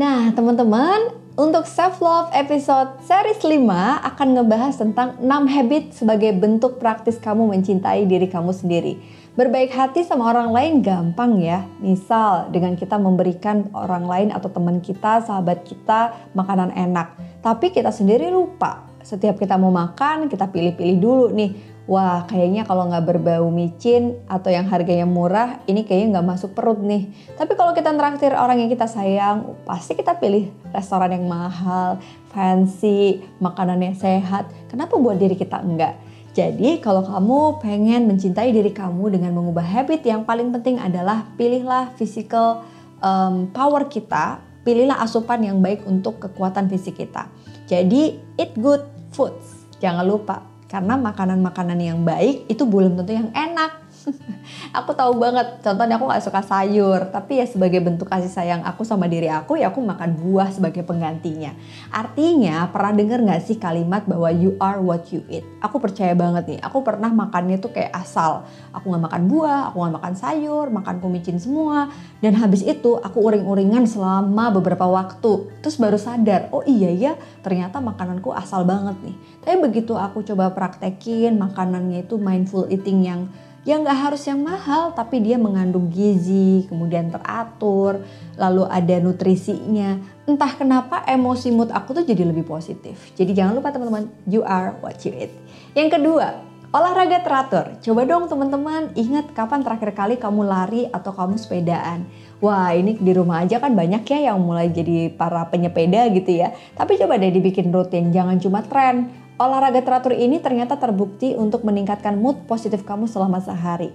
Nah, teman-teman, untuk self love episode series 5 akan ngebahas tentang 6 habit sebagai bentuk praktis kamu mencintai diri kamu sendiri. Berbaik hati sama orang lain gampang ya. Misal dengan kita memberikan orang lain atau teman kita, sahabat kita makanan enak. Tapi kita sendiri lupa. Setiap kita mau makan, kita pilih-pilih dulu nih wah kayaknya kalau nggak berbau micin atau yang harganya murah ini kayaknya nggak masuk perut nih. Tapi kalau kita traktir orang yang kita sayang, pasti kita pilih restoran yang mahal, fancy, makanannya sehat. Kenapa buat diri kita enggak? Jadi kalau kamu pengen mencintai diri kamu dengan mengubah habit yang paling penting adalah pilihlah physical um, power kita, pilihlah asupan yang baik untuk kekuatan fisik kita. Jadi eat good foods. Jangan lupa karena makanan-makanan yang baik itu belum tentu yang enak. aku tahu banget, contohnya aku gak suka sayur, tapi ya sebagai bentuk kasih sayang aku sama diri aku, ya aku makan buah sebagai penggantinya. Artinya, pernah denger gak sih kalimat bahwa you are what you eat? Aku percaya banget nih, aku pernah makannya tuh kayak asal. Aku gak makan buah, aku gak makan sayur, makan kumicin semua. Dan habis itu aku uring-uringan selama beberapa waktu. Terus baru sadar, oh iya ya ternyata makananku asal banget nih. Tapi begitu aku coba praktekin makanannya itu mindful eating yang yang nggak harus yang mahal tapi dia mengandung gizi kemudian teratur lalu ada nutrisinya. Entah kenapa emosi mood aku tuh jadi lebih positif. Jadi jangan lupa teman-teman you are what you eat. Yang kedua olahraga teratur. Coba dong teman-teman ingat kapan terakhir kali kamu lari atau kamu sepedaan. Wah ini di rumah aja kan banyak ya yang mulai jadi para penyepeda gitu ya. Tapi coba deh dibikin rutin, jangan cuma tren Olahraga teratur ini ternyata terbukti untuk meningkatkan mood positif kamu selama sehari.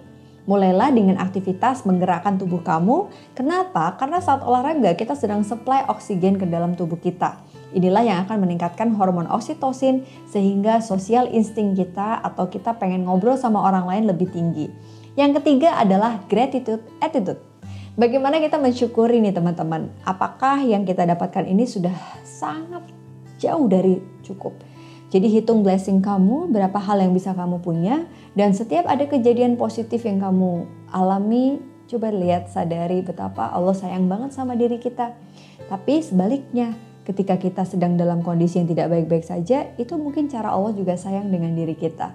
Mulailah dengan aktivitas menggerakkan tubuh kamu. Kenapa? Karena saat olahraga kita sedang supply oksigen ke dalam tubuh kita. Inilah yang akan meningkatkan hormon oksitosin sehingga sosial insting kita atau kita pengen ngobrol sama orang lain lebih tinggi. Yang ketiga adalah gratitude attitude. Bagaimana kita mensyukuri nih teman-teman? Apakah yang kita dapatkan ini sudah sangat jauh dari cukup? Jadi hitung blessing kamu, berapa hal yang bisa kamu punya, dan setiap ada kejadian positif yang kamu alami, coba lihat sadari betapa Allah sayang banget sama diri kita. Tapi sebaliknya, ketika kita sedang dalam kondisi yang tidak baik-baik saja, itu mungkin cara Allah juga sayang dengan diri kita.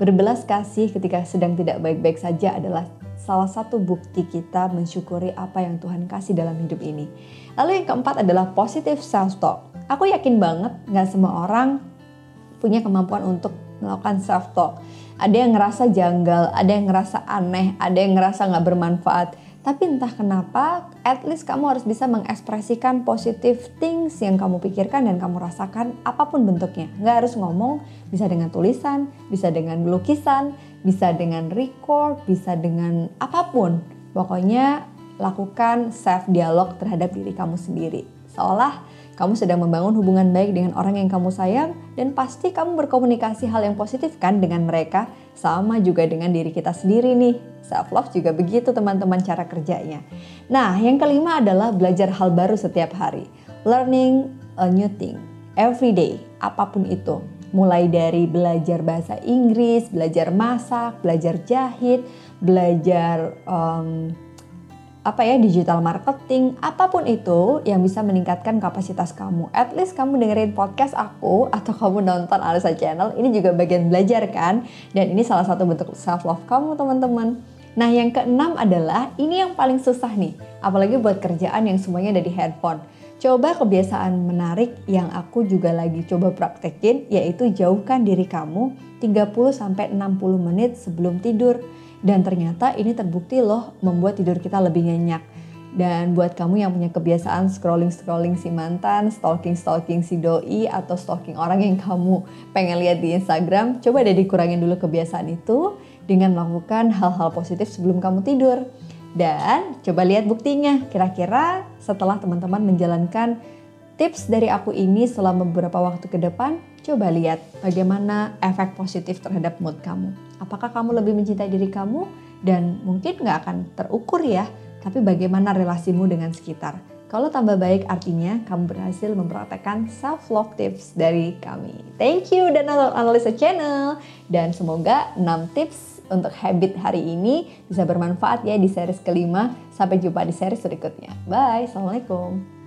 Berbelas kasih ketika sedang tidak baik-baik saja adalah salah satu bukti kita mensyukuri apa yang Tuhan kasih dalam hidup ini. Lalu yang keempat adalah positive self-talk. Aku yakin banget gak semua orang punya kemampuan untuk melakukan self talk. Ada yang ngerasa janggal, ada yang ngerasa aneh, ada yang ngerasa nggak bermanfaat. Tapi entah kenapa, at least kamu harus bisa mengekspresikan positive things yang kamu pikirkan dan kamu rasakan apa pun bentuknya. Nggak harus ngomong, bisa dengan tulisan, bisa dengan lukisan, bisa dengan record, bisa dengan apa pun. Pokoknya lakukan self dialog terhadap diri kamu sendiri. Seolah kamu sedang membangun hubungan baik dengan orang yang kamu sayang dan pasti kamu berkomunikasi hal yang positif kan dengan mereka. Sama juga dengan diri kita sendiri nih. Self love juga begitu teman-teman cara kerjanya. Nah, yang kelima adalah belajar hal baru setiap hari. Learning a new thing every day, apa pun itu. Mulai dari belajar bahasa Inggris, belajar masak, belajar jahit, belajar um, apa ya digital marketing, apa pun itu yang bisa meningkatkan kapasitas kamu. At least kamu dengerin podcast aku atau kamu nonton Alisa Channel, ini juga bagian belajar kan? Dan ini salah satu bentuk self love kamu teman-teman. Nah yang keenam adalah ini yang paling susah nih, apalagi buat kerjaan yang semuanya ada di handphone. Coba kebiasaan menarik yang aku juga lagi coba praktekin yaitu jauhkan diri kamu 30 60 menit sebelum tidur dan ternyata ini terbukti loh membuat tidur kita lebih nyenyak. Dan buat kamu yang punya kebiasaan scrolling-scrolling si mantan, stalking-stalking si doi, atau stalking orang yang kamu pengen lihat di Instagram, coba deh dikurangin dulu kebiasaan itu dengan melakukan hal-hal positif sebelum kamu tidur. Dan coba lihat buktinya, kira-kira setelah teman-teman menjalankan tips dari aku ini selama beberapa waktu ke depan, coba lihat bagaimana efek positif terhadap mood kamu. Apakah kamu lebih mencintai diri kamu dan mungkin nggak akan terukur ya, tapi bagaimana relasimu dengan sekitar. Kalau tambah baik artinya kamu berhasil mempraktekkan self love tips dari kami. Thank you dan Analisa Channel dan semoga 6 tips untuk habit hari ini bisa bermanfaat ya di series kelima. Sampai jumpa di series berikutnya. Bye, Assalamualaikum.